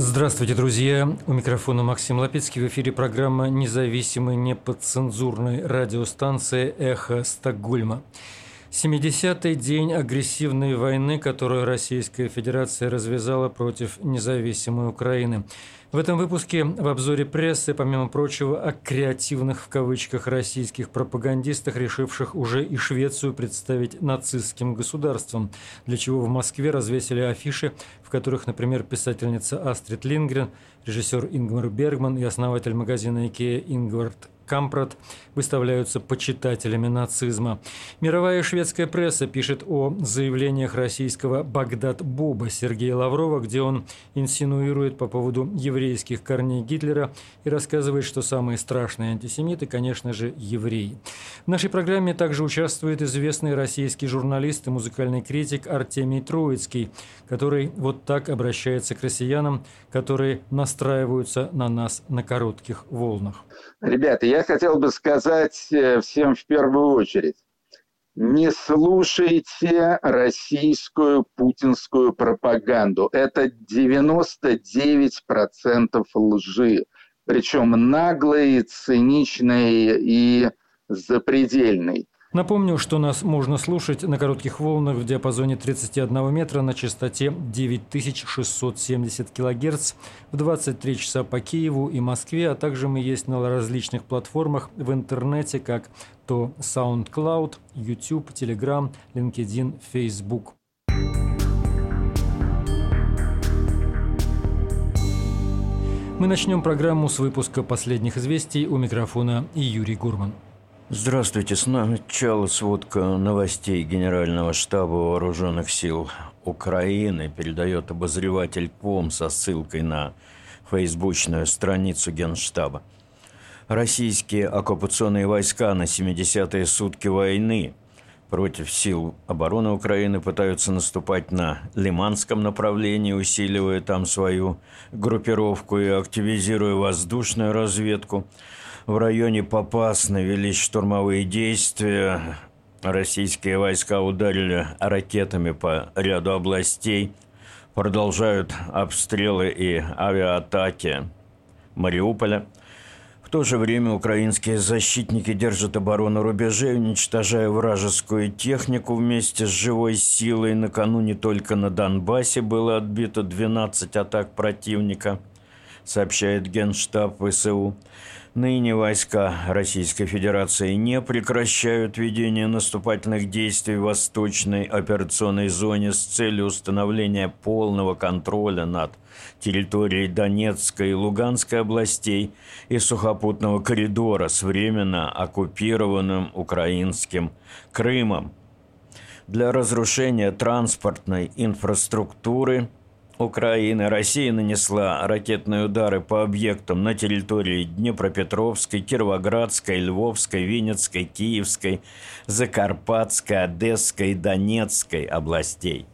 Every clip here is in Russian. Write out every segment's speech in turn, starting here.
Здравствуйте, друзья! У микрофона Максим Лапецкий. В эфире программа независимой неподцензурной радиостанции «Эхо Стокгольма». 70-й день агрессивной войны, которую Российская Федерация развязала против независимой Украины. В этом выпуске в обзоре прессы, помимо прочего, о креативных в кавычках российских пропагандистах, решивших уже и Швецию представить нацистским государством, для чего в Москве развесили афиши, в которых, например, писательница Астрид Лингрен, режиссер Ингмар Бергман и основатель магазина Икея Ингвард Кампрат выставляются почитателями нацизма. Мировая шведская пресса пишет о заявлениях российского Багдад Боба Сергея Лаврова, где он инсинуирует по поводу еврейских корней Гитлера и рассказывает, что самые страшные антисемиты, конечно же, евреи. В нашей программе также участвует известный российский журналист и музыкальный критик Артемий Троицкий, который вот так обращается к россиянам, которые настраиваются на нас на коротких волнах. Ребята, я хотел бы сказать э, всем в первую очередь, не слушайте российскую путинскую пропаганду. Это 99% лжи. Причем наглой, циничной и запредельной. Напомню, что нас можно слушать на коротких волнах в диапазоне 31 метра на частоте 9670 кГц в 23 часа по Киеву и Москве, а также мы есть на различных платформах в интернете, как то SoundCloud, YouTube, Telegram, LinkedIn, Facebook. Мы начнем программу с выпуска последних известий у микрофона Юрий Гурман. Здравствуйте. Сначала сводка новостей Генерального штаба Вооруженных сил Украины передает обозреватель КОМ со ссылкой на фейсбучную страницу Генштаба. Российские оккупационные войска на 70-е сутки войны против сил обороны Украины пытаются наступать на Лиманском направлении, усиливая там свою группировку и активизируя воздушную разведку – в районе Попасны велись штурмовые действия. Российские войска ударили ракетами по ряду областей. Продолжают обстрелы и авиаатаки Мариуполя. В то же время украинские защитники держат оборону рубежей, уничтожая вражескую технику вместе с живой силой. Накануне только на Донбассе было отбито 12 атак противника, сообщает Генштаб ВСУ. Ныне войска Российской Федерации не прекращают ведение наступательных действий в Восточной операционной зоне с целью установления полного контроля над территорией Донецкой и Луганской областей и сухопутного коридора с временно оккупированным украинским Крымом. Для разрушения транспортной инфраструктуры – Украины Россия нанесла ракетные удары по объектам на территории Днепропетровской, Кировоградской, Львовской, Винницкой, Киевской, Закарпатской, Одесской, Донецкой областей.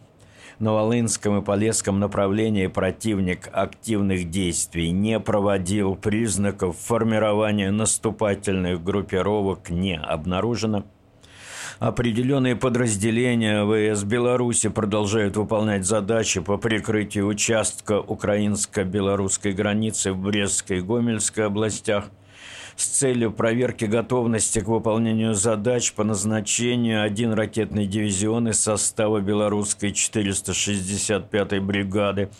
На Волынском и Полесском направлении противник активных действий не проводил, признаков формирования наступательных группировок не обнаружено – Определенные подразделения ВС Беларуси продолжают выполнять задачи по прикрытию участка украинско-белорусской границы в Брестской и Гомельской областях с целью проверки готовности к выполнению задач по назначению один ракетный дивизион из состава белорусской 465-й бригады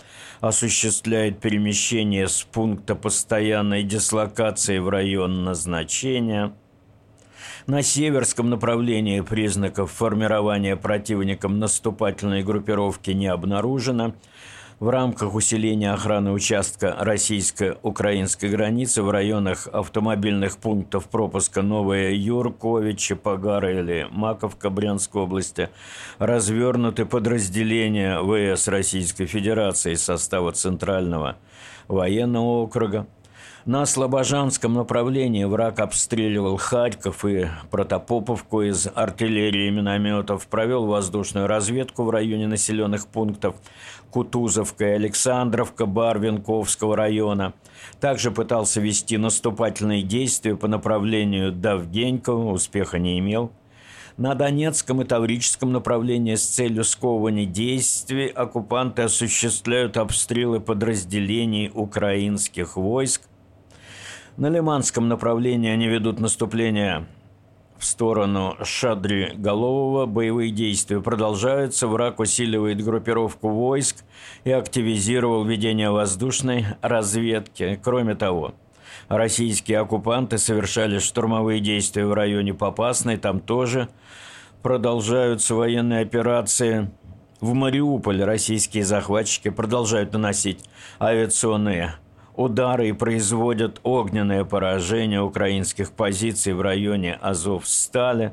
осуществляет перемещение с пункта постоянной дислокации в район назначения – на северском направлении признаков формирования противником наступательной группировки не обнаружено. В рамках усиления охраны участка российско-украинской границы в районах автомобильных пунктов пропуска Новая Юрковича, Погара или Маковка Брянской области развернуты подразделения ВС Российской Федерации из состава Центрального военного округа, на Слобожанском направлении враг обстреливал Харьков и Протопоповку из артиллерии и минометов, провел воздушную разведку в районе населенных пунктов Кутузовка и Александровка Барвинковского района. Также пытался вести наступательные действия по направлению Давгенькова, успеха не имел. На Донецком и Таврическом направлении с целью сковывания действий оккупанты осуществляют обстрелы подразделений украинских войск. На Лиманском направлении они ведут наступление в сторону Шадри-Голового. Боевые действия продолжаются. Враг усиливает группировку войск и активизировал ведение воздушной разведки. Кроме того, российские оккупанты совершали штурмовые действия в районе Попасной. Там тоже продолжаются военные операции. В Мариуполе российские захватчики продолжают наносить авиационные удары и производят огненное поражение украинских позиций в районе Азов-Стали.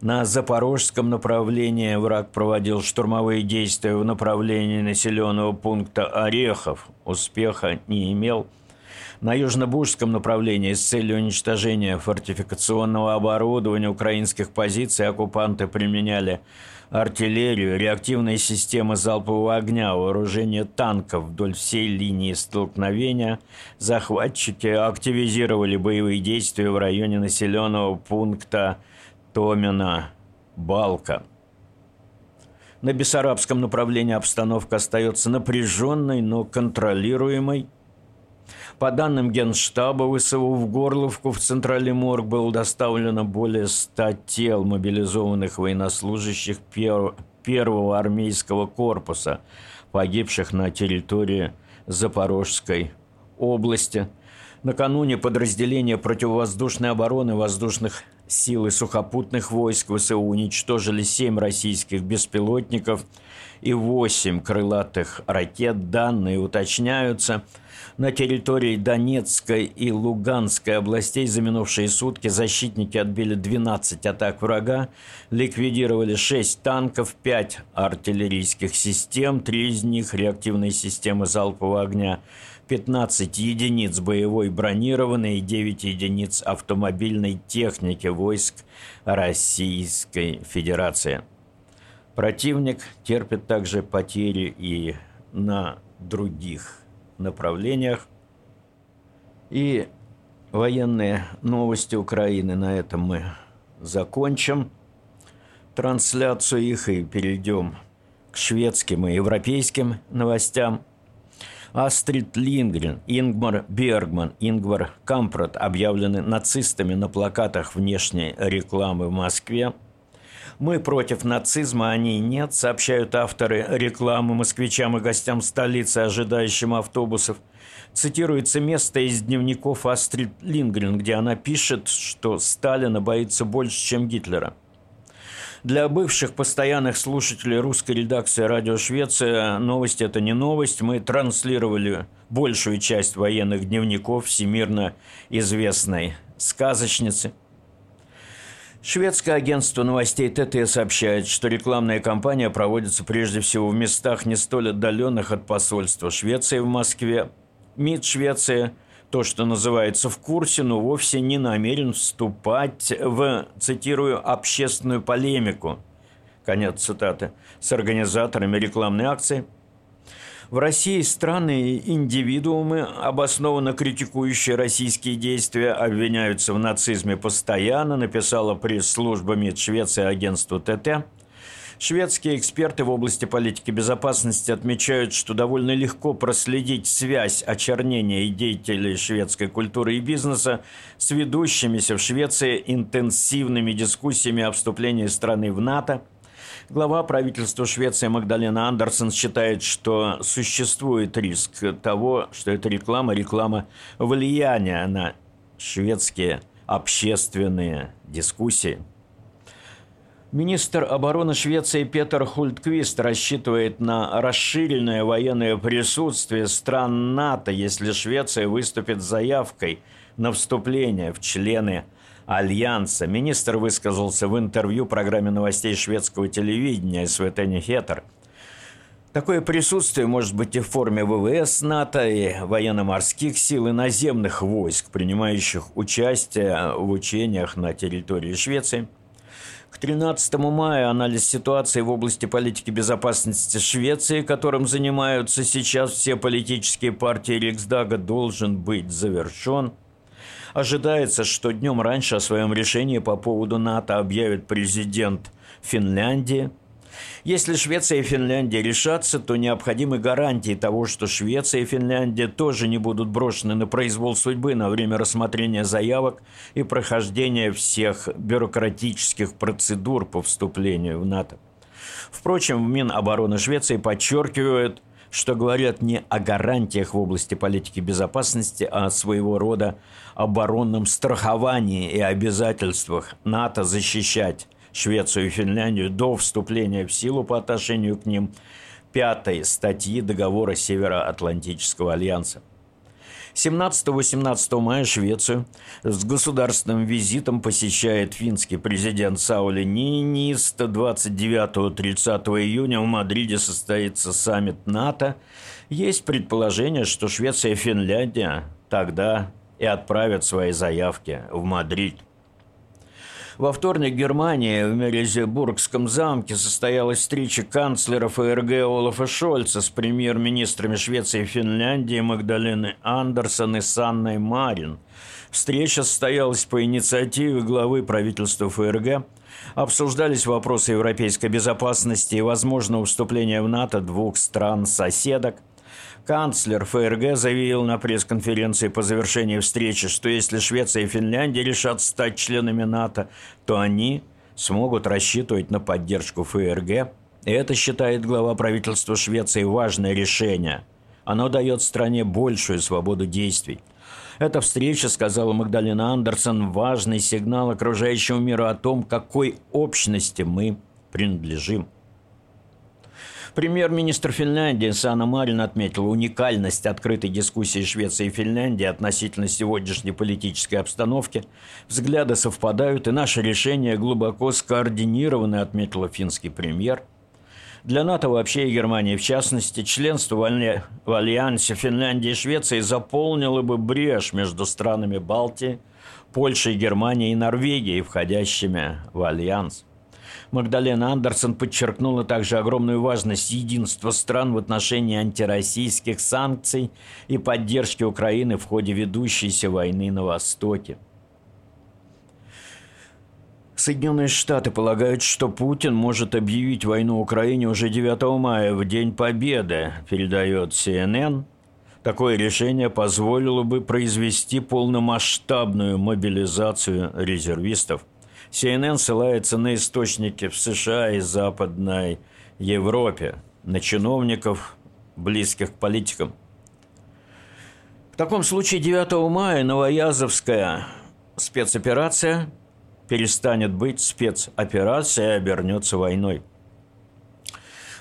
На запорожском направлении враг проводил штурмовые действия в направлении населенного пункта Орехов. Успеха не имел. На южнобуржском направлении с целью уничтожения фортификационного оборудования украинских позиций оккупанты применяли артиллерию, реактивные системы залпового огня, вооружение танков вдоль всей линии столкновения, захватчики активизировали боевые действия в районе населенного пункта Томина-Балка. На Бессарабском направлении обстановка остается напряженной, но контролируемой. По данным Генштаба ВСУ, в Горловку в Центральный морг было доставлено более 100 тел мобилизованных военнослужащих первого армейского корпуса, погибших на территории Запорожской области. Накануне подразделения противовоздушной обороны воздушных сил и сухопутных войск ВСУ уничтожили 7 российских беспилотников и 8 крылатых ракет. Данные уточняются – на территории Донецкой и Луганской областей за минувшие сутки защитники отбили 12 атак врага, ликвидировали 6 танков, 5 артиллерийских систем, 3 из них реактивные системы залпового огня, 15 единиц боевой бронированной и 9 единиц автомобильной техники войск Российской Федерации. Противник терпит также потери и на других направлениях. И военные новости Украины на этом мы закончим трансляцию их и перейдем к шведским и европейским новостям. Астрид Лингрен, Ингмар Бергман, Ингвар Кампрат объявлены нацистами на плакатах внешней рекламы в Москве – мы против нацизма, они нет, сообщают авторы рекламы москвичам и гостям столицы, ожидающим автобусов. Цитируется место из дневников Астрид Лингрен, где она пишет, что Сталина боится больше, чем Гитлера. Для бывших постоянных слушателей русской редакции «Радио Швеция» новость – это не новость. Мы транслировали большую часть военных дневников всемирно известной сказочницы – Шведское агентство новостей ТТ сообщает, что рекламная кампания проводится прежде всего в местах не столь отдаленных от посольства Швеции в Москве. МИД Швеции, то, что называется в курсе, но вовсе не намерен вступать в, цитирую, «общественную полемику», конец цитаты, с организаторами рекламной акции – в России страны и индивидуумы, обоснованно критикующие российские действия, обвиняются в нацизме постоянно, написала пресс-служба МИД Швеции агентству ТТ. Шведские эксперты в области политики безопасности отмечают, что довольно легко проследить связь очернения деятелей шведской культуры и бизнеса с ведущимися в Швеции интенсивными дискуссиями о вступлении страны в НАТО – Глава правительства Швеции Магдалена Андерсон считает, что существует риск того, что эта реклама – реклама влияния на шведские общественные дискуссии. Министр обороны Швеции Петер Хультквист рассчитывает на расширенное военное присутствие стран НАТО, если Швеция выступит с заявкой на вступление в члены Альянса. Министр высказался в интервью программе новостей шведского телевидения СВТ Нехетер. Такое присутствие может быть и в форме ВВС НАТО, и военно-морских сил, и наземных войск, принимающих участие в учениях на территории Швеции. К 13 мая анализ ситуации в области политики безопасности Швеции, которым занимаются сейчас все политические партии Риксдага, должен быть завершен – Ожидается, что днем раньше о своем решении по поводу НАТО объявит президент Финляндии – если Швеция и Финляндия решатся, то необходимы гарантии того, что Швеция и Финляндия тоже не будут брошены на произвол судьбы на время рассмотрения заявок и прохождения всех бюрократических процедур по вступлению в НАТО. Впрочем, Минобороны Швеции подчеркивают, что говорят не о гарантиях в области политики безопасности, а о своего рода оборонном страховании и обязательствах НАТО защищать Швецию и Финляндию до вступления в силу по отношению к ним пятой статьи договора Североатлантического альянса. 17-18 мая Швецию с государственным визитом посещает финский президент Саули Ниниста. 29-30 июня в Мадриде состоится саммит НАТО. Есть предположение, что Швеция и Финляндия тогда и отправят свои заявки в Мадрид – во вторник в Германии в Мерезебургском замке состоялась встреча канцлера ФРГ Олафа Шольца с премьер-министрами Швеции и Финляндии Магдалены Андерсон и Санной Марин. Встреча состоялась по инициативе главы правительства ФРГ. Обсуждались вопросы европейской безопасности и возможного вступления в НАТО двух стран-соседок – Канцлер ФРГ заявил на пресс-конференции по завершении встречи, что если Швеция и Финляндия решат стать членами НАТО, то они смогут рассчитывать на поддержку ФРГ. Это считает глава правительства Швеции важное решение. Оно дает стране большую свободу действий. Эта встреча, сказала Магдалина Андерсон, важный сигнал окружающему миру о том, какой общности мы принадлежим. Премьер-министр Финляндии Санна Марин отметила уникальность открытой дискуссии Швеции и Финляндии относительно сегодняшней политической обстановки. Взгляды совпадают, и наши решения глубоко скоординированы, отметила финский премьер. Для НАТО вообще и Германии в частности, членство в Альянсе Финляндии и Швеции заполнило бы брешь между странами Балтии, Польшей, Германией и Норвегией, входящими в Альянс. Магдалена Андерсон подчеркнула также огромную важность единства стран в отношении антироссийских санкций и поддержки Украины в ходе ведущейся войны на Востоке. Соединенные Штаты полагают, что Путин может объявить войну Украине уже 9 мая, в День Победы, передает CNN. Такое решение позволило бы произвести полномасштабную мобилизацию резервистов – CNN ссылается на источники в США и Западной Европе, на чиновников, близких к политикам. В таком случае 9 мая новоязовская спецоперация перестанет быть спецоперацией и обернется войной –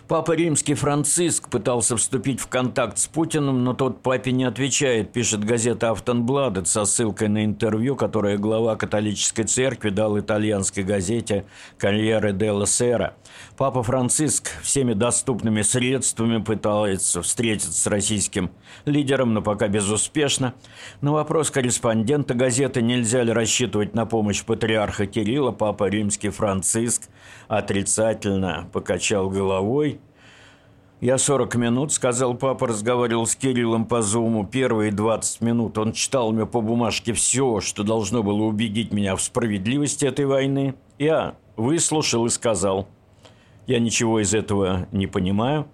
Папа Римский Франциск пытался вступить в контакт с Путиным, но тот папе не отвечает, пишет газета «Автонбладет» со ссылкой на интервью, которое глава католической церкви дал итальянской газете «Карьере делла Сера». Папа Франциск всеми доступными средствами пытается встретиться с российским лидером, но пока безуспешно. На вопрос корреспондента газеты «Нельзя ли рассчитывать на помощь патриарха Кирилла?» Папа Римский Франциск отрицательно покачал головой «Я 40 минут», — сказал папа, разговаривал с Кириллом по зуму. Первые 20 минут он читал мне по бумажке все, что должно было убедить меня в справедливости этой войны. Я выслушал и сказал, «Я ничего из этого не понимаю».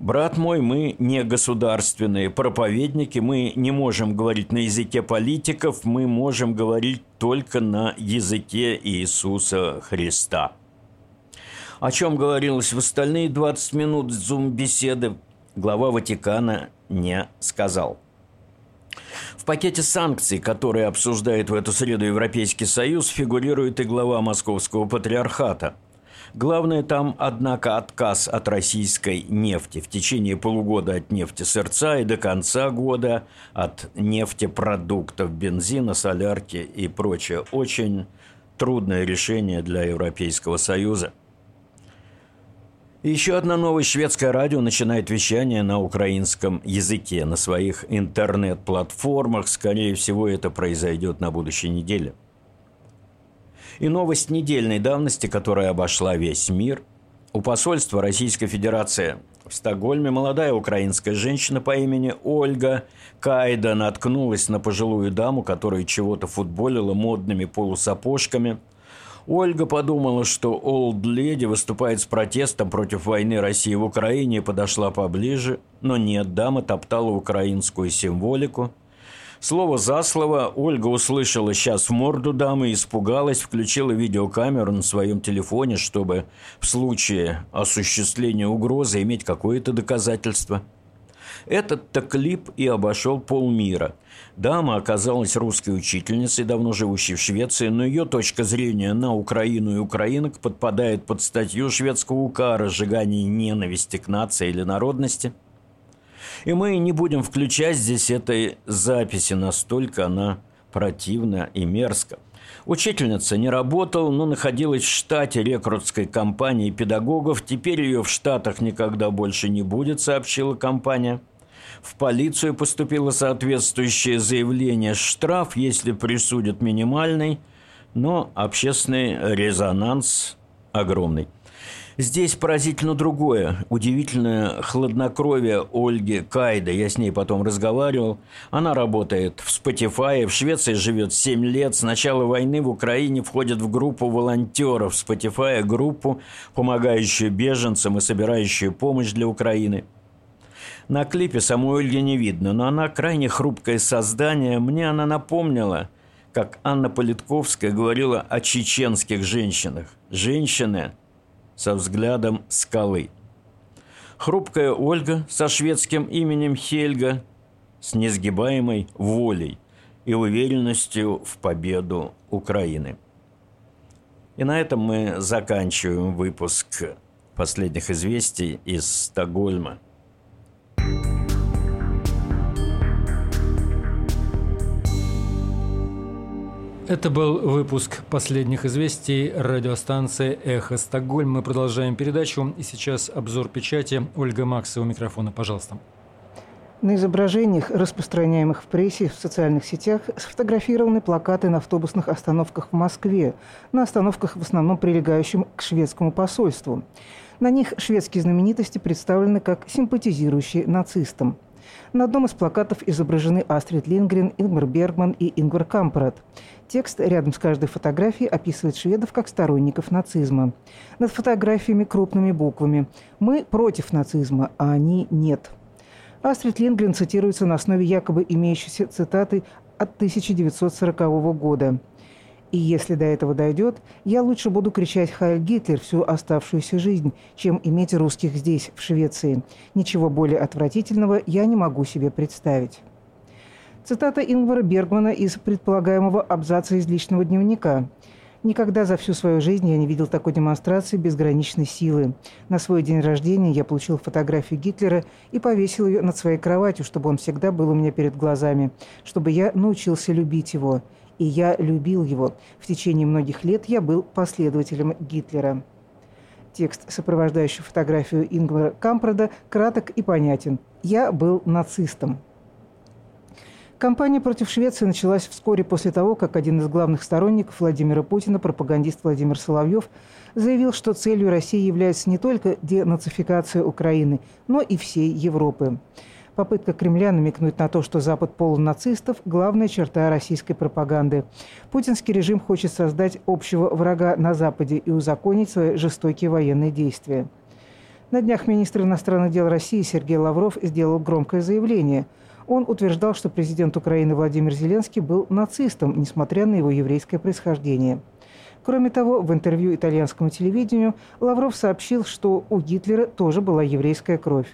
Брат мой, мы не государственные проповедники, мы не можем говорить на языке политиков, мы можем говорить только на языке Иисуса Христа. О чем говорилось в остальные 20 минут зум-беседы, глава Ватикана не сказал. В пакете санкций, которые обсуждает в эту среду Европейский Союз, фигурирует и глава Московского патриархата. Главное там, однако, отказ от российской нефти в течение полугода от нефти сырца и до конца года от нефтепродуктов, бензина, солярки и прочее. Очень трудное решение для Европейского Союза. Еще одна новость. Шведское радио начинает вещание на украинском языке на своих интернет-платформах. Скорее всего, это произойдет на будущей неделе. И новость недельной давности, которая обошла весь мир. У посольства Российской Федерации в Стокгольме молодая украинская женщина по имени Ольга Кайда наткнулась на пожилую даму, которая чего-то футболила модными полусапожками. Ольга подумала, что Олд Леди выступает с протестом против войны России в Украине и подошла поближе, но нет, дама топтала украинскую символику. Слово за слово Ольга услышала сейчас морду дамы, испугалась, включила видеокамеру на своем телефоне, чтобы в случае осуществления угрозы иметь какое-то доказательство – этот-то клип и обошел полмира. Дама оказалась русской учительницей, давно живущей в Швеции, но ее точка зрения на Украину и украинок подпадает под статью шведского УК о разжигании ненависти к нации или народности. И мы не будем включать здесь этой записи, настолько она противна и мерзка. Учительница не работала, но находилась в штате рекрутской компании педагогов. Теперь ее в Штатах никогда больше не будет, сообщила компания. В полицию поступило соответствующее заявление. Штраф, если присудят минимальный, но общественный резонанс огромный. Здесь поразительно другое. Удивительное хладнокровие Ольги Кайда. Я с ней потом разговаривал. Она работает в Spotify, в Швеции живет 7 лет. С начала войны в Украине входит в группу волонтеров Spotify, группу, помогающую беженцам и собирающую помощь для Украины – на клипе самой Ольги не видно, но она крайне хрупкое создание. Мне она напомнила, как Анна Политковская говорила о чеченских женщинах. Женщины со взглядом скалы. Хрупкая Ольга со шведским именем Хельга, с несгибаемой волей и уверенностью в победу Украины. И на этом мы заканчиваем выпуск последних известий из Стокгольма – Это был выпуск последних известий радиостанции «Эхо Стокгольм». Мы продолжаем передачу. И сейчас обзор печати. Ольга Максова у микрофона, пожалуйста. На изображениях, распространяемых в прессе, в социальных сетях, сфотографированы плакаты на автобусных остановках в Москве, на остановках в основном прилегающим к шведскому посольству. На них шведские знаменитости представлены как симпатизирующие нацистам. На одном из плакатов изображены Астрид Лингрен, Ингмар Бергман и Ингвар Кампрат. Текст рядом с каждой фотографией описывает шведов как сторонников нацизма. Над фотографиями крупными буквами «Мы против нацизма, а они нет». Астрид Лингрен цитируется на основе якобы имеющейся цитаты от 1940 года. И если до этого дойдет, я лучше буду кричать «Хайль Гитлер» всю оставшуюся жизнь, чем иметь русских здесь, в Швеции. Ничего более отвратительного я не могу себе представить. Цитата Ингвара Бергмана из предполагаемого абзаца из личного дневника. Никогда за всю свою жизнь я не видел такой демонстрации безграничной силы. На свой день рождения я получил фотографию Гитлера и повесил ее над своей кроватью, чтобы он всегда был у меня перед глазами, чтобы я научился любить его. И я любил его. В течение многих лет я был последователем Гитлера. Текст, сопровождающий фотографию Ингвара Кампрада, краток и понятен. «Я был нацистом». Кампания против Швеции началась вскоре после того, как один из главных сторонников Владимира Путина, пропагандист Владимир Соловьев, заявил, что целью России является не только денацификация Украины, но и всей Европы. Попытка Кремля намекнуть на то, что Запад полон нацистов – главная черта российской пропаганды. Путинский режим хочет создать общего врага на Западе и узаконить свои жестокие военные действия. На днях министр иностранных дел России Сергей Лавров сделал громкое заявление – он утверждал, что президент Украины Владимир Зеленский был нацистом, несмотря на его еврейское происхождение. Кроме того, в интервью итальянскому телевидению Лавров сообщил, что у Гитлера тоже была еврейская кровь.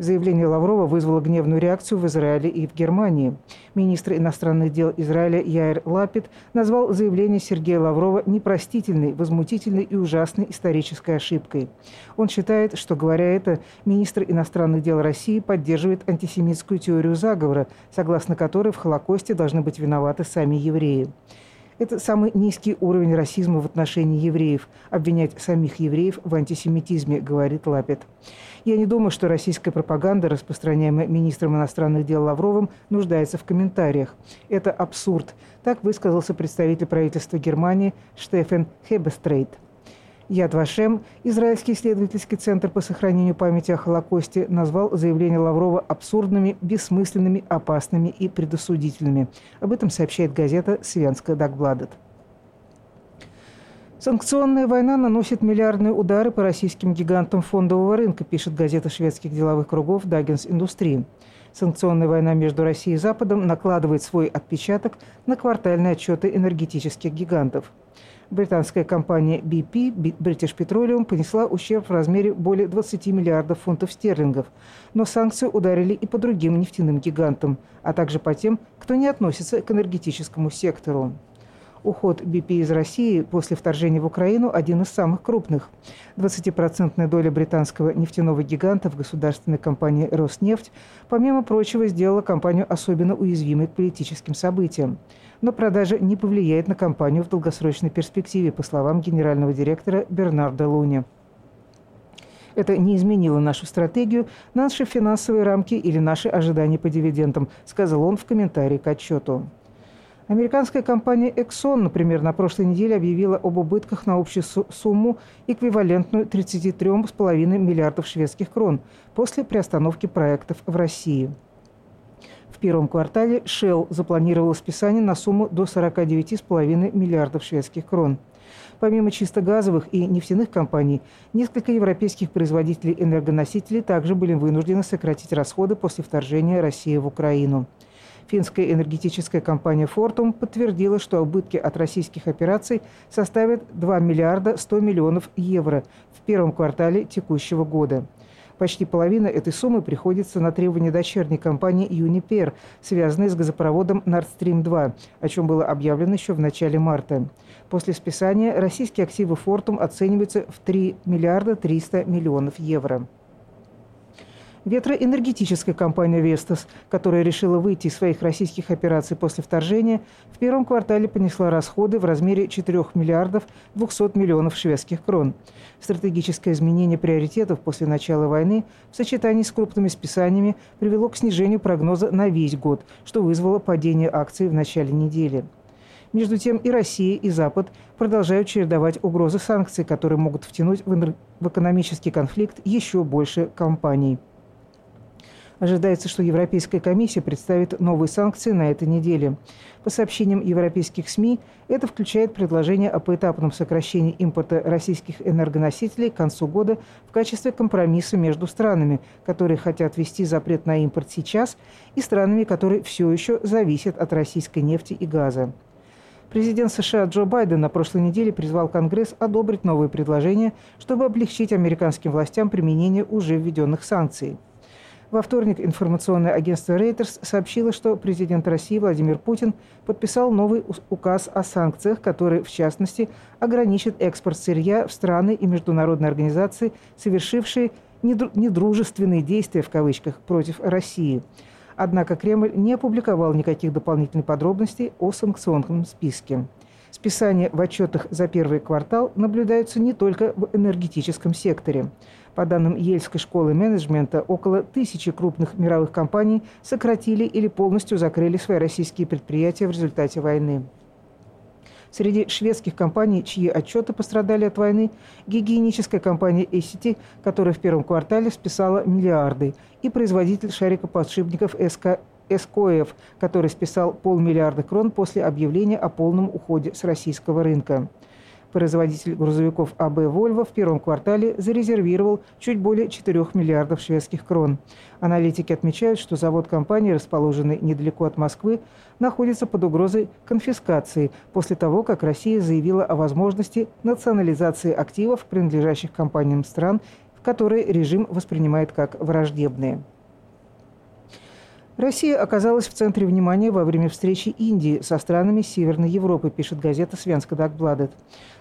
Заявление Лаврова вызвало гневную реакцию в Израиле и в Германии. Министр иностранных дел Израиля Яир Лапид назвал заявление Сергея Лаврова непростительной, возмутительной и ужасной исторической ошибкой. Он считает, что, говоря это, министр иностранных дел России поддерживает антисемитскую теорию заговора, согласно которой в Холокосте должны быть виноваты сами евреи. Это самый низкий уровень расизма в отношении евреев – обвинять самих евреев в антисемитизме, говорит Лапет. Я не думаю, что российская пропаганда, распространяемая министром иностранных дел Лавровым, нуждается в комментариях. Это абсурд. Так высказался представитель правительства Германии Штефен Хебестрейт. Яд Вашем, Израильский исследовательский центр по сохранению памяти о Холокосте, назвал заявления Лаврова абсурдными, бессмысленными, опасными и предосудительными. Об этом сообщает газета «Свянская Дагбладет». Санкционная война наносит миллиардные удары по российским гигантам фондового рынка, пишет газета шведских деловых кругов «Даггинс Индустрии». Санкционная война между Россией и Западом накладывает свой отпечаток на квартальные отчеты энергетических гигантов. Британская компания BP, British Petroleum, понесла ущерб в размере более 20 миллиардов фунтов стерлингов. Но санкции ударили и по другим нефтяным гигантам, а также по тем, кто не относится к энергетическому сектору. Уход BP из России после вторжения в Украину один из самых крупных. 20% доля британского нефтяного гиганта в государственной компании «Роснефть», помимо прочего, сделала компанию особенно уязвимой к политическим событиям. Но продажа не повлияет на компанию в долгосрочной перспективе, по словам генерального директора Бернарда Луни. Это не изменило нашу стратегию, наши финансовые рамки или наши ожидания по дивидендам, сказал он в комментарии к отчету. Американская компания Exxon, например, на прошлой неделе объявила об убытках на общую сумму, эквивалентную 33,5 миллиардов шведских крон после приостановки проектов в России. Первом квартале Shell запланировала списание на сумму до 49,5 миллиардов шведских крон. Помимо чисто газовых и нефтяных компаний, несколько европейских производителей энергоносителей также были вынуждены сократить расходы после вторжения России в Украину. Финская энергетическая компания «Фортум» подтвердила, что убытки от российских операций составят 2 миллиарда 100 миллионов евро в первом квартале текущего года. Почти половина этой суммы приходится на требования дочерней компании «Юнипер», связанной с газопроводом Nord Stream 2, о чем было объявлено еще в начале марта. После списания российские активы «Фортум» оцениваются в 3 миллиарда 300 миллионов евро. Ветроэнергетическая компания «Вестас», которая решила выйти из своих российских операций после вторжения, в первом квартале понесла расходы в размере 4 миллиардов 200 миллионов шведских крон. Стратегическое изменение приоритетов после начала войны в сочетании с крупными списаниями привело к снижению прогноза на весь год, что вызвало падение акций в начале недели. Между тем и Россия, и Запад продолжают чередовать угрозы санкций, которые могут втянуть в, экономический конфликт еще больше компаний. Ожидается, что Европейская комиссия представит новые санкции на этой неделе. По сообщениям европейских СМИ, это включает предложение о поэтапном сокращении импорта российских энергоносителей к концу года в качестве компромисса между странами, которые хотят ввести запрет на импорт сейчас, и странами, которые все еще зависят от российской нефти и газа. Президент США Джо Байден на прошлой неделе призвал Конгресс одобрить новые предложения, чтобы облегчить американским властям применение уже введенных санкций. Во вторник информационное агентство Reuters сообщило, что президент России Владимир Путин подписал новый указ о санкциях, который, в частности, ограничит экспорт сырья в страны и международные организации, совершившие недружественные действия в кавычках против России. Однако Кремль не опубликовал никаких дополнительных подробностей о санкционном списке. Списания в отчетах за первый квартал наблюдаются не только в энергетическом секторе. По данным Ельской школы менеджмента, около тысячи крупных мировых компаний сократили или полностью закрыли свои российские предприятия в результате войны. Среди шведских компаний, чьи отчеты пострадали от войны, гигиеническая компания Essity, которая в первом квартале списала миллиарды, и производитель шарикоподшипников СК СКОЭФ, который списал полмиллиарда крон после объявления о полном уходе с российского рынка. Производитель грузовиков АБ «Вольво» в первом квартале зарезервировал чуть более 4 миллиардов шведских крон. Аналитики отмечают, что завод компании, расположенный недалеко от Москвы, находится под угрозой конфискации после того, как Россия заявила о возможности национализации активов, принадлежащих компаниям стран, которые режим воспринимает как враждебные. Россия оказалась в центре внимания во время встречи Индии со странами Северной Европы, пишет газета «Свянска Дагбладет».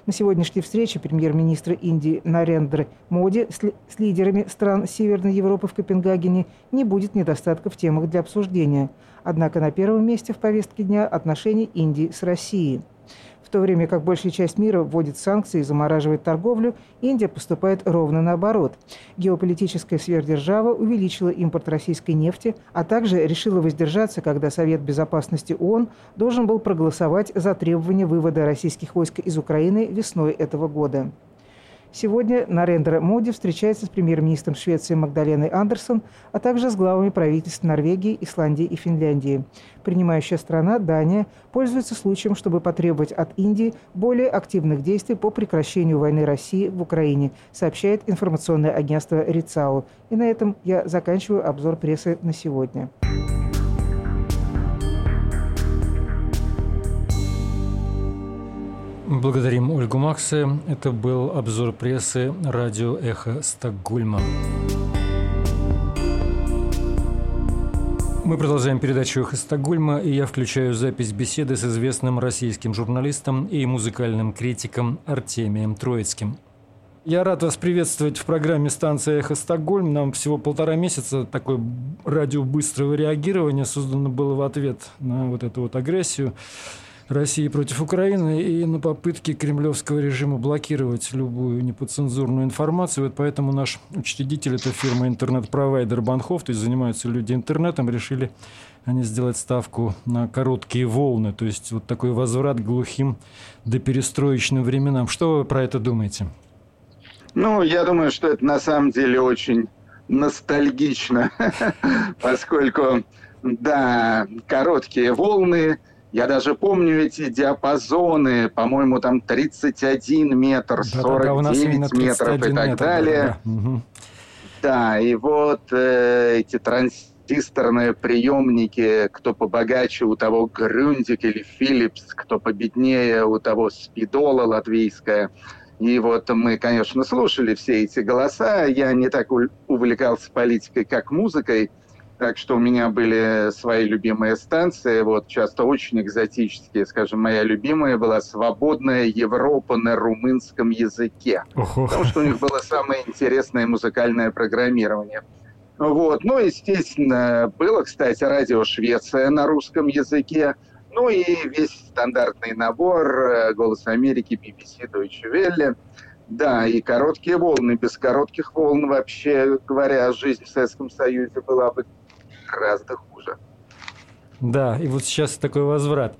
На сегодняшней встрече премьер-министра Индии Нарендра Моди с лидерами стран Северной Европы в Копенгагене не будет недостатка в темах для обсуждения. Однако на первом месте в повестке дня отношения Индии с Россией – в то время как большая часть мира вводит санкции и замораживает торговлю, Индия поступает ровно наоборот. Геополитическая сверхдержава увеличила импорт российской нефти, а также решила воздержаться, когда Совет Безопасности ООН должен был проголосовать за требование вывода российских войск из Украины весной этого года. Сегодня Нарендра Моди встречается с премьер-министром Швеции Магдаленой Андерсон, а также с главами правительств Норвегии, Исландии и Финляндии. Принимающая страна, Дания, пользуется случаем, чтобы потребовать от Индии более активных действий по прекращению войны России в Украине, сообщает информационное агентство РИЦАУ. И на этом я заканчиваю обзор прессы на сегодня. Благодарим Ольгу Максе. Это был обзор прессы радио «Эхо Стокгольма». Мы продолжаем передачу «Эхо Стокгольма», и я включаю запись беседы с известным российским журналистом и музыкальным критиком Артемием Троицким. Я рад вас приветствовать в программе станции «Эхо Стокгольм». Нам всего полтора месяца такое радио быстрого реагирования создано было в ответ на вот эту вот агрессию. России против Украины и на попытки кремлевского режима блокировать любую неподцензурную информацию. Вот поэтому наш учредитель, это фирма интернет-провайдер Банхов, то есть занимаются люди интернетом, решили они сделать ставку на короткие волны, то есть вот такой возврат к глухим до перестроечным временам. Что вы про это думаете? Ну, я думаю, что это на самом деле очень ностальгично, поскольку, да, короткие волны, я даже помню эти диапазоны, по-моему, там 31 метр, 49 да, метров и так метр, далее. Да, угу. да, и вот э, эти транзисторные приемники, кто побогаче, у того Грюндик или Philips, кто победнее, у того Спидола латвийская. И вот мы, конечно, слушали все эти голоса. Я не так увлекался политикой, как музыкой. Так что у меня были свои любимые станции, вот часто очень экзотические. Скажем, моя любимая была «Свободная Европа на румынском языке». Ого. Потому что у них было самое интересное музыкальное программирование. Вот. Ну, естественно, было, кстати, радио «Швеция» на русском языке. Ну и весь стандартный набор э, «Голос Америки», BBC, Deutsche Welle. Да, и короткие волны. Без коротких волн, вообще говоря, жизнь в Советском Союзе была бы гораздо хуже. Да, и вот сейчас такой возврат.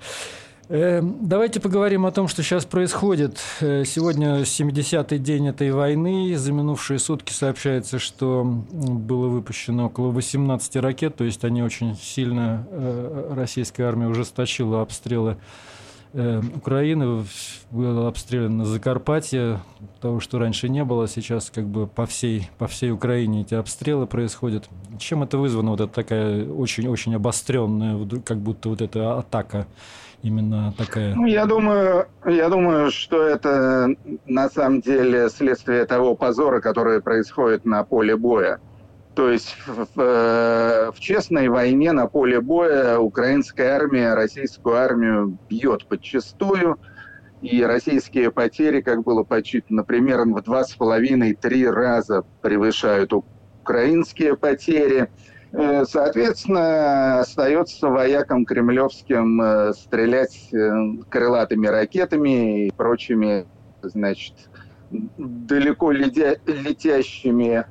Эм, давайте поговорим о том, что сейчас происходит. Э, сегодня 70-й день этой войны. За минувшие сутки сообщается, что было выпущено около 18 ракет, то есть они очень сильно, э, российская армия ужесточила обстрелы э, Украины, было обстреляно Закарпатье, того, что раньше не было, сейчас как бы по всей, по всей Украине эти обстрелы происходят. Чем это вызвано, вот эта такая очень-очень обостренная, как будто вот эта атака именно такая? Ну, я думаю, я думаю, что это на самом деле следствие того позора, который происходит на поле боя. То есть в, в, э, в честной войне на поле боя украинская армия российскую армию бьет подчастую, и российские потери, как было подсчитано, примерно в два с половиной-три раза превышают украинские потери. Э, соответственно, остается воякам кремлевским э, стрелять крылатыми ракетами и прочими, значит, далеко летящими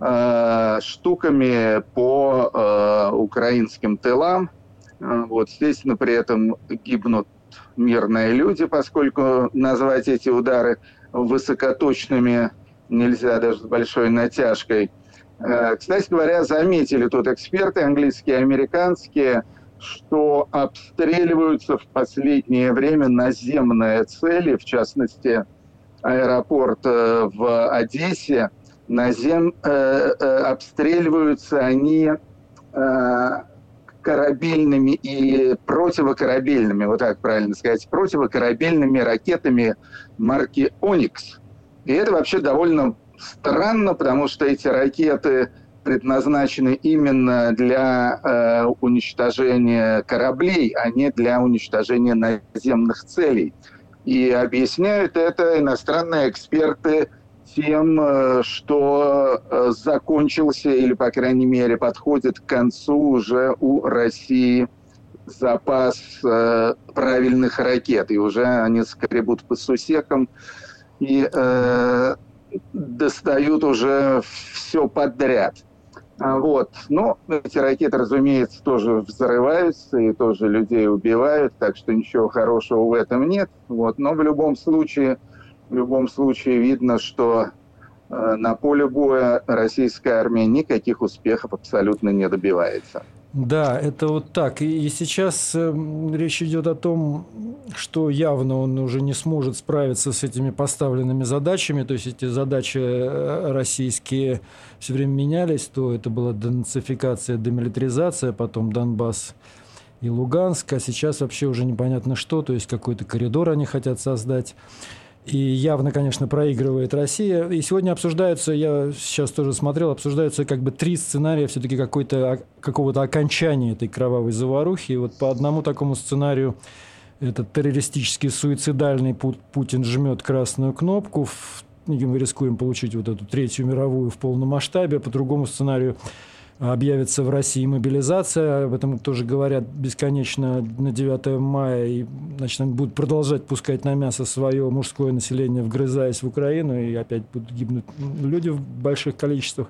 э, штуками по э, украинским тылам. Э, вот, естественно, при этом гибнут мирные люди, поскольку назвать эти удары высокоточными нельзя даже с большой натяжкой. Э, кстати говоря, заметили тут эксперты английские и американские, что обстреливаются в последнее время наземные цели, в частности, аэропорт э, в Одессе, на зем э, э, обстреливаются они э, корабельными и противокорабельными, вот так правильно сказать, противокорабельными ракетами марки «Оникс». И это вообще довольно странно, потому что эти ракеты предназначены именно для э, уничтожения кораблей, а не для уничтожения наземных целей. И объясняют это иностранные эксперты тем, э, что э, закончился или, по крайней мере, подходит к концу уже у России запас э, правильных ракет. И уже они скребут по сусекам и э, достают уже все подряд. А вот. Но эти ракеты, разумеется, тоже взрываются и тоже людей убивают, так что ничего хорошего в этом нет. Вот. Но в любом случае в любом случае видно, что э, на поле боя российская армия никаких успехов абсолютно не добивается. Да, это вот так. И, сейчас э, речь идет о том, что явно он уже не сможет справиться с этими поставленными задачами. То есть эти задачи э, российские все время менялись. То это была денацификация, демилитаризация, потом Донбасс и Луганск, а сейчас вообще уже непонятно что. То есть какой-то коридор они хотят создать. И явно, конечно, проигрывает Россия. И сегодня обсуждаются, я сейчас тоже смотрел, обсуждаются как бы три сценария все-таки какой-то, какого-то окончания этой кровавой заварухи. И вот по одному такому сценарию этот террористический суицидальный Путин жмет красную кнопку, мы рискуем получить вот эту третью мировую в полном масштабе. По другому сценарию объявится в России мобилизация, об этом тоже говорят бесконечно на 9 мая, и значит, они будут продолжать пускать на мясо свое мужское население, вгрызаясь в Украину, и опять будут гибнуть люди в больших количествах.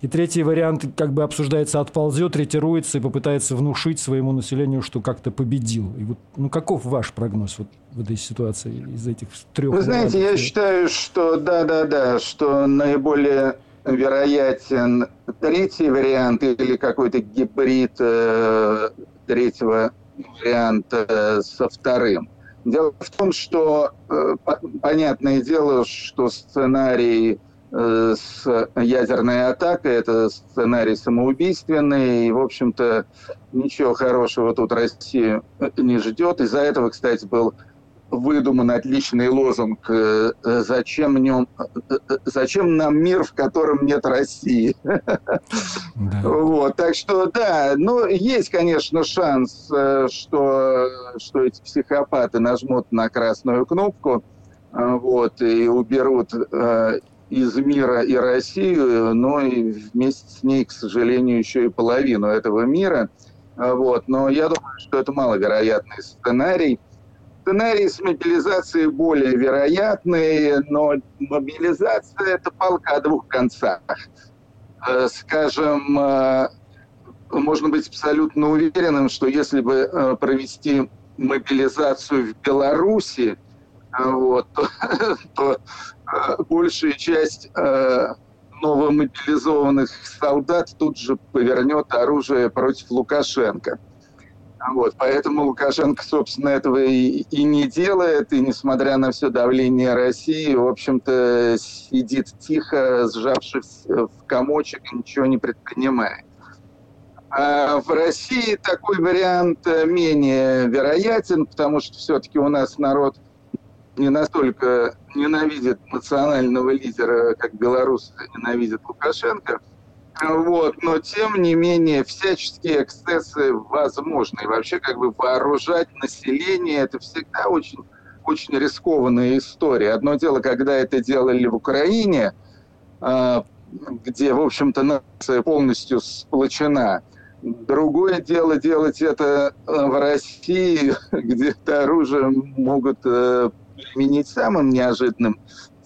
И третий вариант как бы обсуждается, отползет, ретируется и попытается внушить своему населению, что как-то победил. И вот, ну, каков ваш прогноз вот в этой ситуации из этих трех? Вы знаете, вариантов? я считаю, что да-да-да, что наиболее вероятен третий вариант или какой-то гибрид э, третьего варианта со вторым. Дело в том, что э, понятное дело, что сценарий э, с ядерной атакой это сценарий самоубийственный, и, в общем-то, ничего хорошего тут Россия не ждет. Из-за этого, кстати, был выдуман отличный лозунг э, э, «Зачем, нем, э, зачем нам мир, в котором нет России?» да. Вот, так что, да, ну, есть, конечно, шанс, что, что эти психопаты нажмут на красную кнопку вот, и уберут из мира и Россию, но и вместе с ней, к сожалению, еще и половину этого мира. Вот. Но я думаю, что это маловероятный сценарий. Сценарии с мобилизацией более вероятные, но мобилизация – это палка о двух концах. Э, скажем, э, можно быть абсолютно уверенным, что если бы э, провести мобилизацию в Беларуси, вот, то, то большая часть новомобилизованных солдат тут же повернет оружие против Лукашенко. Вот, поэтому Лукашенко, собственно, этого и, и не делает, и несмотря на все давление России, в общем-то, сидит тихо, сжавшись в комочек ничего не предпринимает. А в России такой вариант менее вероятен, потому что все-таки у нас народ не настолько ненавидит национального лидера, как белорусы ненавидят Лукашенко – вот, но тем не менее всяческие эксцессы возможны. И вообще как бы вооружать население это всегда очень, очень рискованная история. Одно дело, когда это делали в Украине, а, где, в общем-то, нация полностью сплочена. Другое дело делать это э, в России, где это оружие могут э, применить самым неожиданным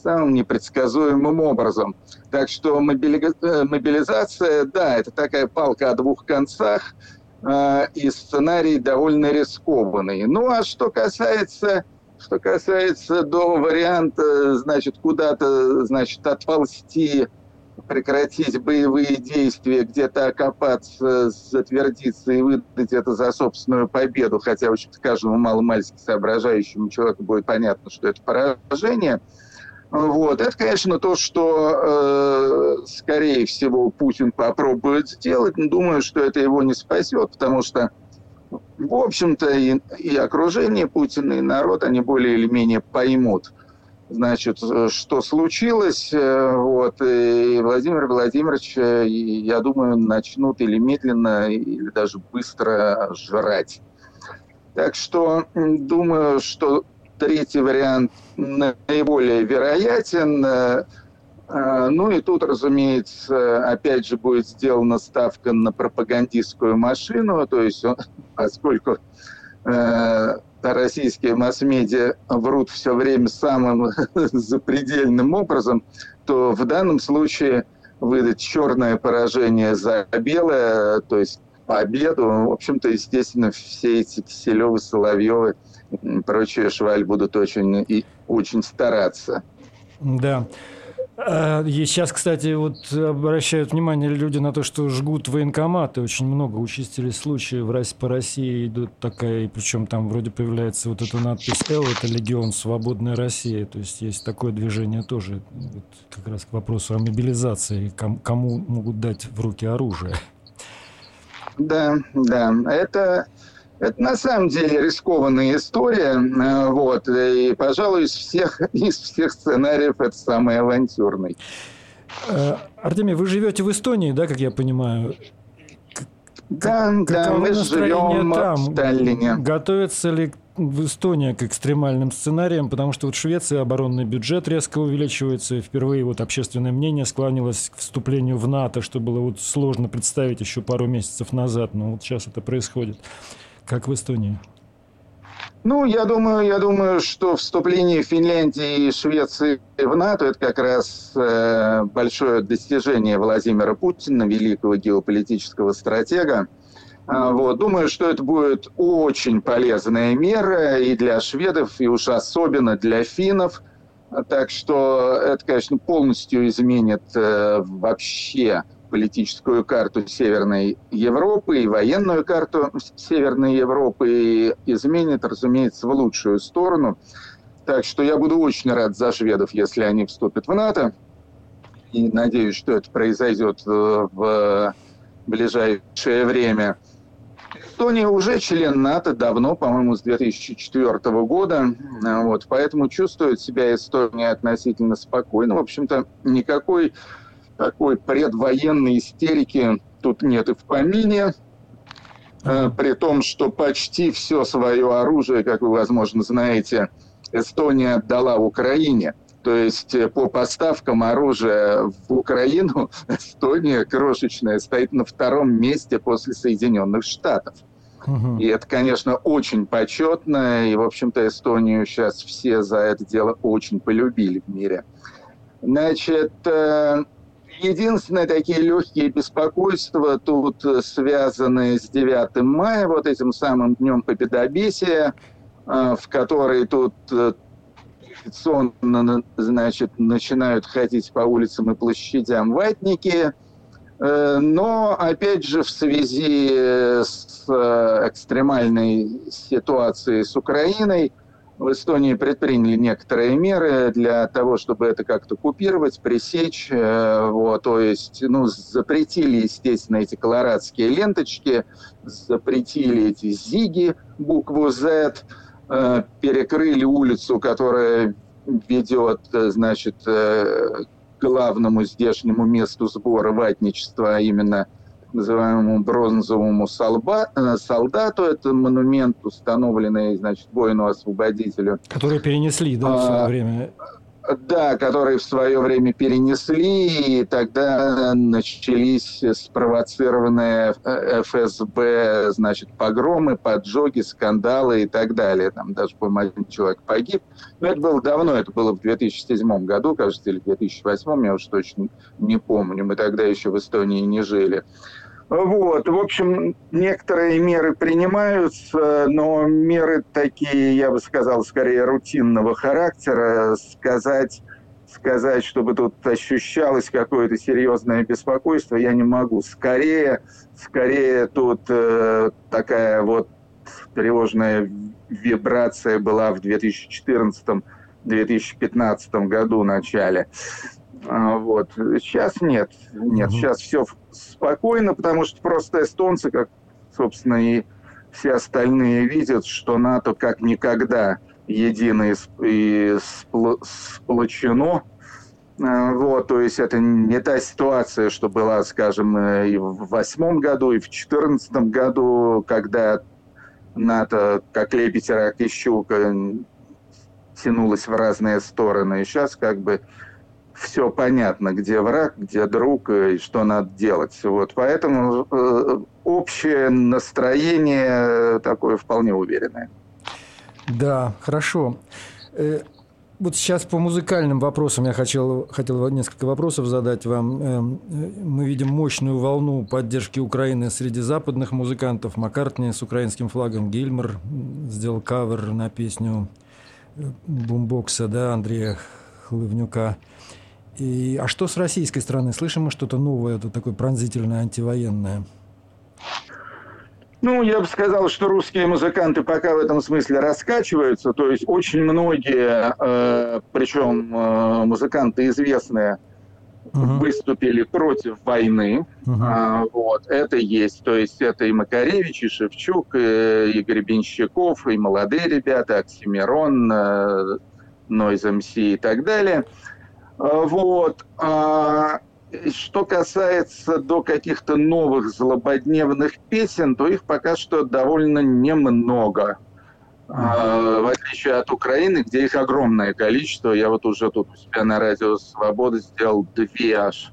самым непредсказуемым образом. Так что э, мобилизация, да, это такая палка о двух концах, э, и сценарий довольно рискованный. Ну а что касается, что касается до варианта, значит, куда-то, значит, отползти, прекратить боевые действия, где-то окопаться, затвердиться и выдать это за собственную победу, хотя, в общем-то, каждому маломальски соображающему человеку будет понятно, что это поражение – вот. Это, конечно, то, что, э, скорее всего, Путин попробует сделать, но думаю, что это его не спасет, потому что, в общем-то, и, и окружение Путина, и народ, они более или менее поймут, значит, что случилось. Э, вот. И Владимир Владимирович, э, я думаю, начнут или медленно, или даже быстро жрать. Так что думаю, что третий вариант наиболее вероятен. Э, ну и тут, разумеется, опять же будет сделана ставка на пропагандистскую машину, то есть поскольку э, российские масс-медиа врут все время самым запредельным образом, то в данном случае выдать черное поражение за белое, то есть победу, в общем-то, естественно, все эти Киселевы, Соловьевы – прочие шваль будут очень, и очень стараться. Да. А, и сейчас, кстати, вот обращают внимание люди на то, что жгут военкоматы. Очень много участились случаев по России идут такая, причем там вроде появляется вот эта надпись «Л», это «Легион Свободная Россия». То есть есть такое движение тоже, вот как раз к вопросу о мобилизации, кому могут дать в руки оружие. Да, да, это это на самом деле рискованная история, э, вот, и, пожалуй, из всех, из всех сценариев это самый авантюрный. Э, Артемий, вы живете в Эстонии, да, как я понимаю? Да, да, мы живем там? в Таллине. Готовится ли в Эстонии к экстремальным сценариям, потому что вот в Швеции оборонный бюджет резко увеличивается, и впервые вот общественное мнение склонилось к вступлению в НАТО, что было вот сложно представить еще пару месяцев назад, но вот сейчас это происходит как в Эстонии? Ну, я думаю, я думаю, что вступление Финляндии и Швеции в НАТО это как раз э, большое достижение Владимира Путина, великого геополитического стратега. А, вот. Думаю, что это будет очень полезная мера и для шведов, и уж особенно для финнов. Так что это, конечно, полностью изменит э, вообще политическую карту Северной Европы и военную карту Северной Европы и изменит, разумеется, в лучшую сторону. Так что я буду очень рад за шведов, если они вступят в НАТО. И надеюсь, что это произойдет в ближайшее время. Эстония уже член НАТО давно, по-моему, с 2004 года. Вот, поэтому чувствует себя Эстония относительно спокойно. В общем-то, никакой такой предвоенной истерики тут нет и в помине. Э, при том, что почти все свое оружие, как вы, возможно, знаете, Эстония отдала Украине. То есть э, по поставкам оружия в Украину Эстония крошечная стоит на втором месте после Соединенных Штатов. И это, конечно, очень почетно. И, в общем-то, Эстонию сейчас все за это дело очень полюбили в мире. Значит, э, единственные такие легкие беспокойства тут э, связаны с 9 мая, вот этим самым днем победобесия, э, в который тут э, традиционно, значит, начинают ходить по улицам и площадям ватники. Но, опять же, в связи с экстремальной ситуацией с Украиной – в Эстонии предприняли некоторые меры для того, чтобы это как-то купировать, пресечь. Э, вот, то есть, ну, запретили, естественно, эти колорадские ленточки, запретили эти зиги, букву Z, э, перекрыли улицу, которая ведет, значит, э, к главному здешнему месту сбора ватничества, а именно – называемому бронзовому солба, э, солдату. Это монумент, установленный, значит, воину-освободителю. Который перенесли, да, в свое а, время? Да, которые в свое время перенесли, и тогда начались спровоцированные ФСБ, значит, погромы, поджоги, скандалы и так далее. Там даже, по-моему, один человек погиб. Но это было давно, это было в 2007 году, кажется, или в 2008, я уже точно не помню. Мы тогда еще в Эстонии не жили. Вот, в общем, некоторые меры принимаются, но меры такие, я бы сказал, скорее рутинного характера. Сказать, сказать, чтобы тут ощущалось какое-то серьезное беспокойство, я не могу. Скорее, скорее тут э, такая вот тревожная вибрация была в 2014-2015 году в начале. А, вот. Сейчас нет. Нет, угу. сейчас все спокойно, потому что просто эстонцы, как, собственно, и все остальные видят, что НАТО как никогда едино и сплочено. А, вот, то есть это не та ситуация, что была, скажем, и в восьмом году, и в четырнадцатом году, когда НАТО, как лебедь, рак и щука, тянулась в разные стороны. И сейчас как бы все понятно, где враг, где друг и что надо делать. Вот, поэтому э, общее настроение такое вполне уверенное. Да, хорошо. Э, вот сейчас по музыкальным вопросам я хотел, хотел несколько вопросов задать вам. Э, мы видим мощную волну поддержки Украины среди западных музыкантов. Маккартни с украинским флагом, Гильмер сделал кавер на песню бумбокса, да, Андрея Хлывнюка. И, а что с российской стороны? Слышим мы что-то новое, это такое пронзительное, антивоенное? Ну, я бы сказал, что русские музыканты пока в этом смысле раскачиваются. То есть очень многие, э, причем э, музыканты известные, угу. выступили против войны. Угу. А, вот, это есть. То есть это и Макаревич, и Шевчук, и, и Гребенщиков, и молодые ребята, Оксимирон, э, Нойз МС и так далее. А, вот. А, что касается до каких-то новых злободневных песен, то их пока что довольно немного. А, в отличие от Украины, где их огромное количество. Я вот уже тут у себя на радио «Свобода» сделал две аж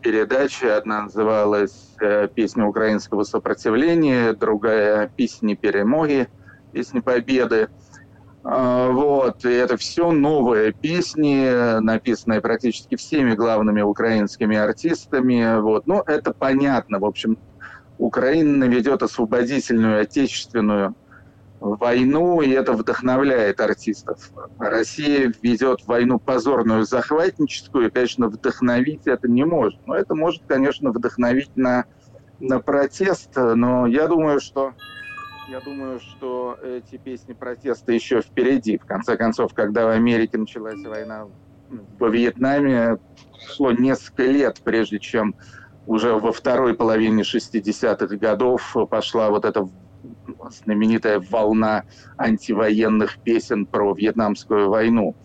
передачи. Одна называлась э, «Песня украинского сопротивления», другая «Песни перемоги», «Песни победы». А, вот, и это все новые песни, написанные практически всеми главными украинскими артистами. Вот, ну, это понятно. В общем, Украина ведет освободительную, отечественную войну, и это вдохновляет артистов. Россия ведет войну позорную, захватническую, и, конечно, вдохновить это не может. Но это может, конечно, вдохновить на, на протест, но я думаю, что я думаю, что эти песни протеста еще впереди. В конце концов, когда в Америке началась война во Вьетнаме, прошло несколько лет, прежде чем уже во второй половине 60-х годов пошла вот эта знаменитая волна антивоенных песен про Вьетнамскую войну.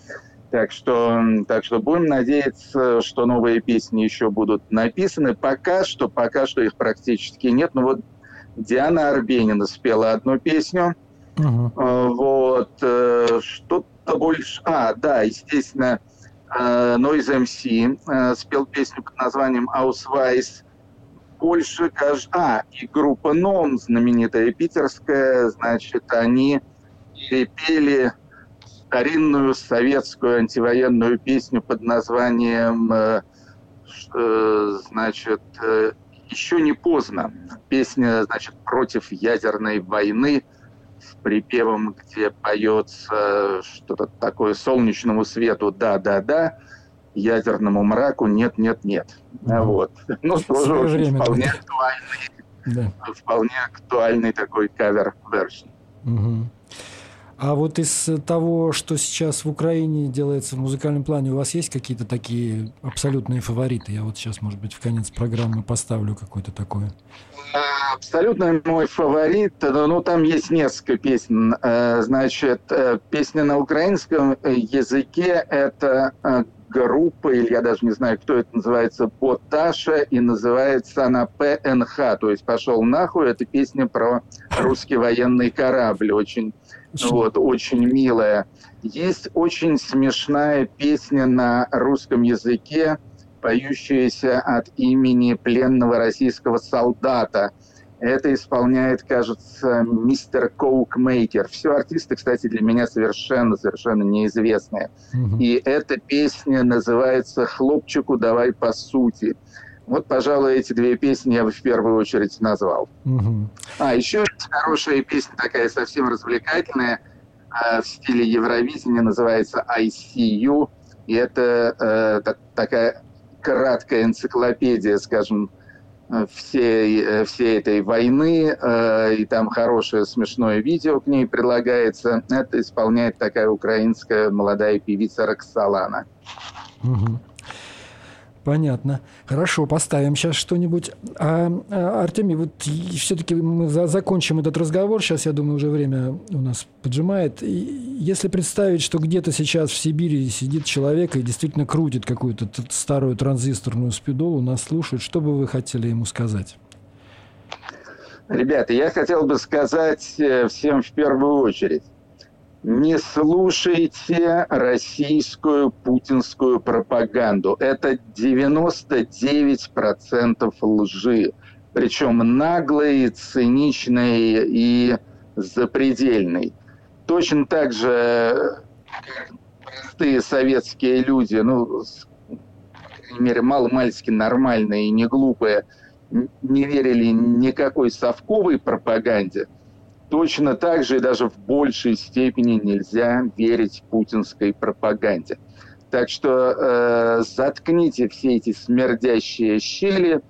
Так что, так что будем надеяться, что новые песни еще будут написаны. Пока что, пока что их практически нет. Но вот Диана Арбенина спела одну песню. Uh-huh. Вот. Э, что-то больше... А, да, естественно, э, Noise MC спел песню под названием «Ausweis». Больше. А, и группа «Ном», знаменитая питерская, значит, они перепели старинную советскую антивоенную песню под названием, значит, еще не поздно. Песня, значит, против ядерной войны с припевом, где поется что-то такое солнечному свету «да-да-да», ядерному мраку «нет-нет-нет». Mm-hmm. Вот. Ну, тоже очень вполне актуальный, да. вполне актуальный такой кавер-вершн. Угу. А вот из того, что сейчас в Украине делается в музыкальном плане, у вас есть какие-то такие абсолютные фавориты? Я вот сейчас, может быть, в конец программы поставлю какой-то такой. Абсолютно мой фаворит, ну там есть несколько песен. Э, значит, э, песня на украинском языке – это э, группа, или я даже не знаю, кто это называется, Боташа, и называется она ПНХ, то есть «Пошел нахуй». Это песня про русский военный корабль, очень вот, очень милая. Есть очень смешная песня на русском языке, поющаяся от имени пленного российского солдата. Это исполняет, кажется, мистер Коукмейкер. Все артисты, кстати, для меня совершенно, совершенно неизвестные. Угу. И эта песня называется «Хлопчику давай по сути». Вот, пожалуй, эти две песни я бы в первую очередь назвал. Угу. А, еще хорошая песня такая совсем развлекательная э, в стиле Евровидения, называется «I see you». И это э, так, такая краткая энциклопедия, скажем, всей, э, всей этой войны, э, и там хорошее смешное видео к ней предлагается. Это исполняет такая украинская молодая певица Роксолана. Угу. Понятно. Хорошо, поставим сейчас что-нибудь. А, а, Артемий, вот все-таки мы за, закончим этот разговор. Сейчас, я думаю, уже время у нас поджимает. И если представить, что где-то сейчас в Сибири сидит человек и действительно крутит какую-то старую транзисторную спидолу, нас слушает, что бы вы хотели ему сказать? Ребята, я хотел бы сказать э, всем в первую очередь, не слушайте российскую путинскую пропаганду. Это 99% лжи. Причем наглой, циничной и запредельной. Точно так же простые советские люди, ну, по крайней мере, мало-мальски нормальные и не глупые, не верили никакой совковой пропаганде – Точно так же и даже в большей степени нельзя верить путинской пропаганде. Так что э, заткните все эти смердящие щели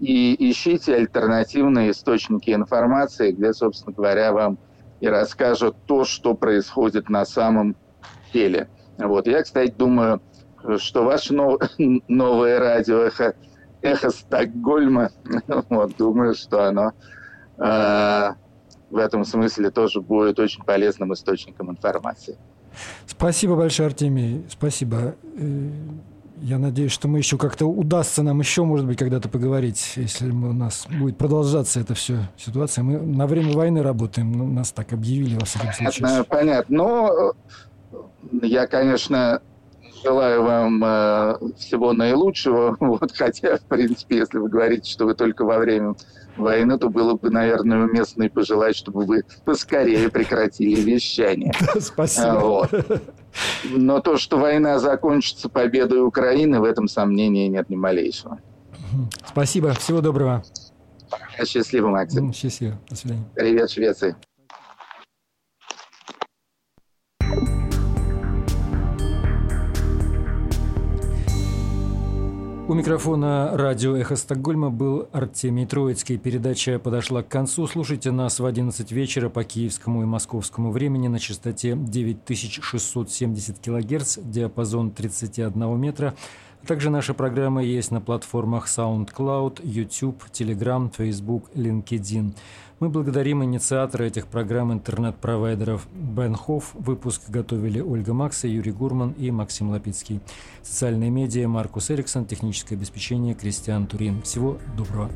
и ищите альтернативные источники информации, где, собственно говоря, вам и расскажут то, что происходит на самом деле. Вот. Я, кстати, думаю, что ваше нов... новое радио эхо, эхо Стокгольма, вот, думаю, что оно э, в этом смысле тоже будет очень полезным источником информации. Спасибо большое, Артемий. Спасибо. Э, я надеюсь, что мы еще как-то удастся нам еще, может быть, когда-то поговорить, если у нас будет продолжаться эта все ситуация. Мы на время войны работаем, нас так объявили во всяком случае. Понятно, понятно. Но я, конечно, желаю вам э, всего наилучшего. Вот, хотя, в принципе, если вы говорите, что вы только во время войны, то было бы, наверное, уместно и пожелать, чтобы вы поскорее прекратили вещание. Спасибо. Вот. Но то, что война закончится победой Украины, в этом сомнения нет ни малейшего. Спасибо. Всего доброго. Счастливо, Максим. Счастливо. До свидания. Привет, Швеции. У микрофона радио «Эхо Стокгольма» был Артемий Троицкий. Передача подошла к концу. Слушайте нас в 11 вечера по киевскому и московскому времени на частоте 9670 кГц, диапазон 31 метра. Также наши программы есть на платформах SoundCloud, YouTube, Telegram, Facebook, LinkedIn. Мы благодарим инициатора этих программ интернет-провайдеров Бен Хофф. Выпуск готовили Ольга Макса, Юрий Гурман и Максим Лапицкий. Социальные медиа Маркус Эриксон, техническое обеспечение Кристиан Турин. Всего доброго.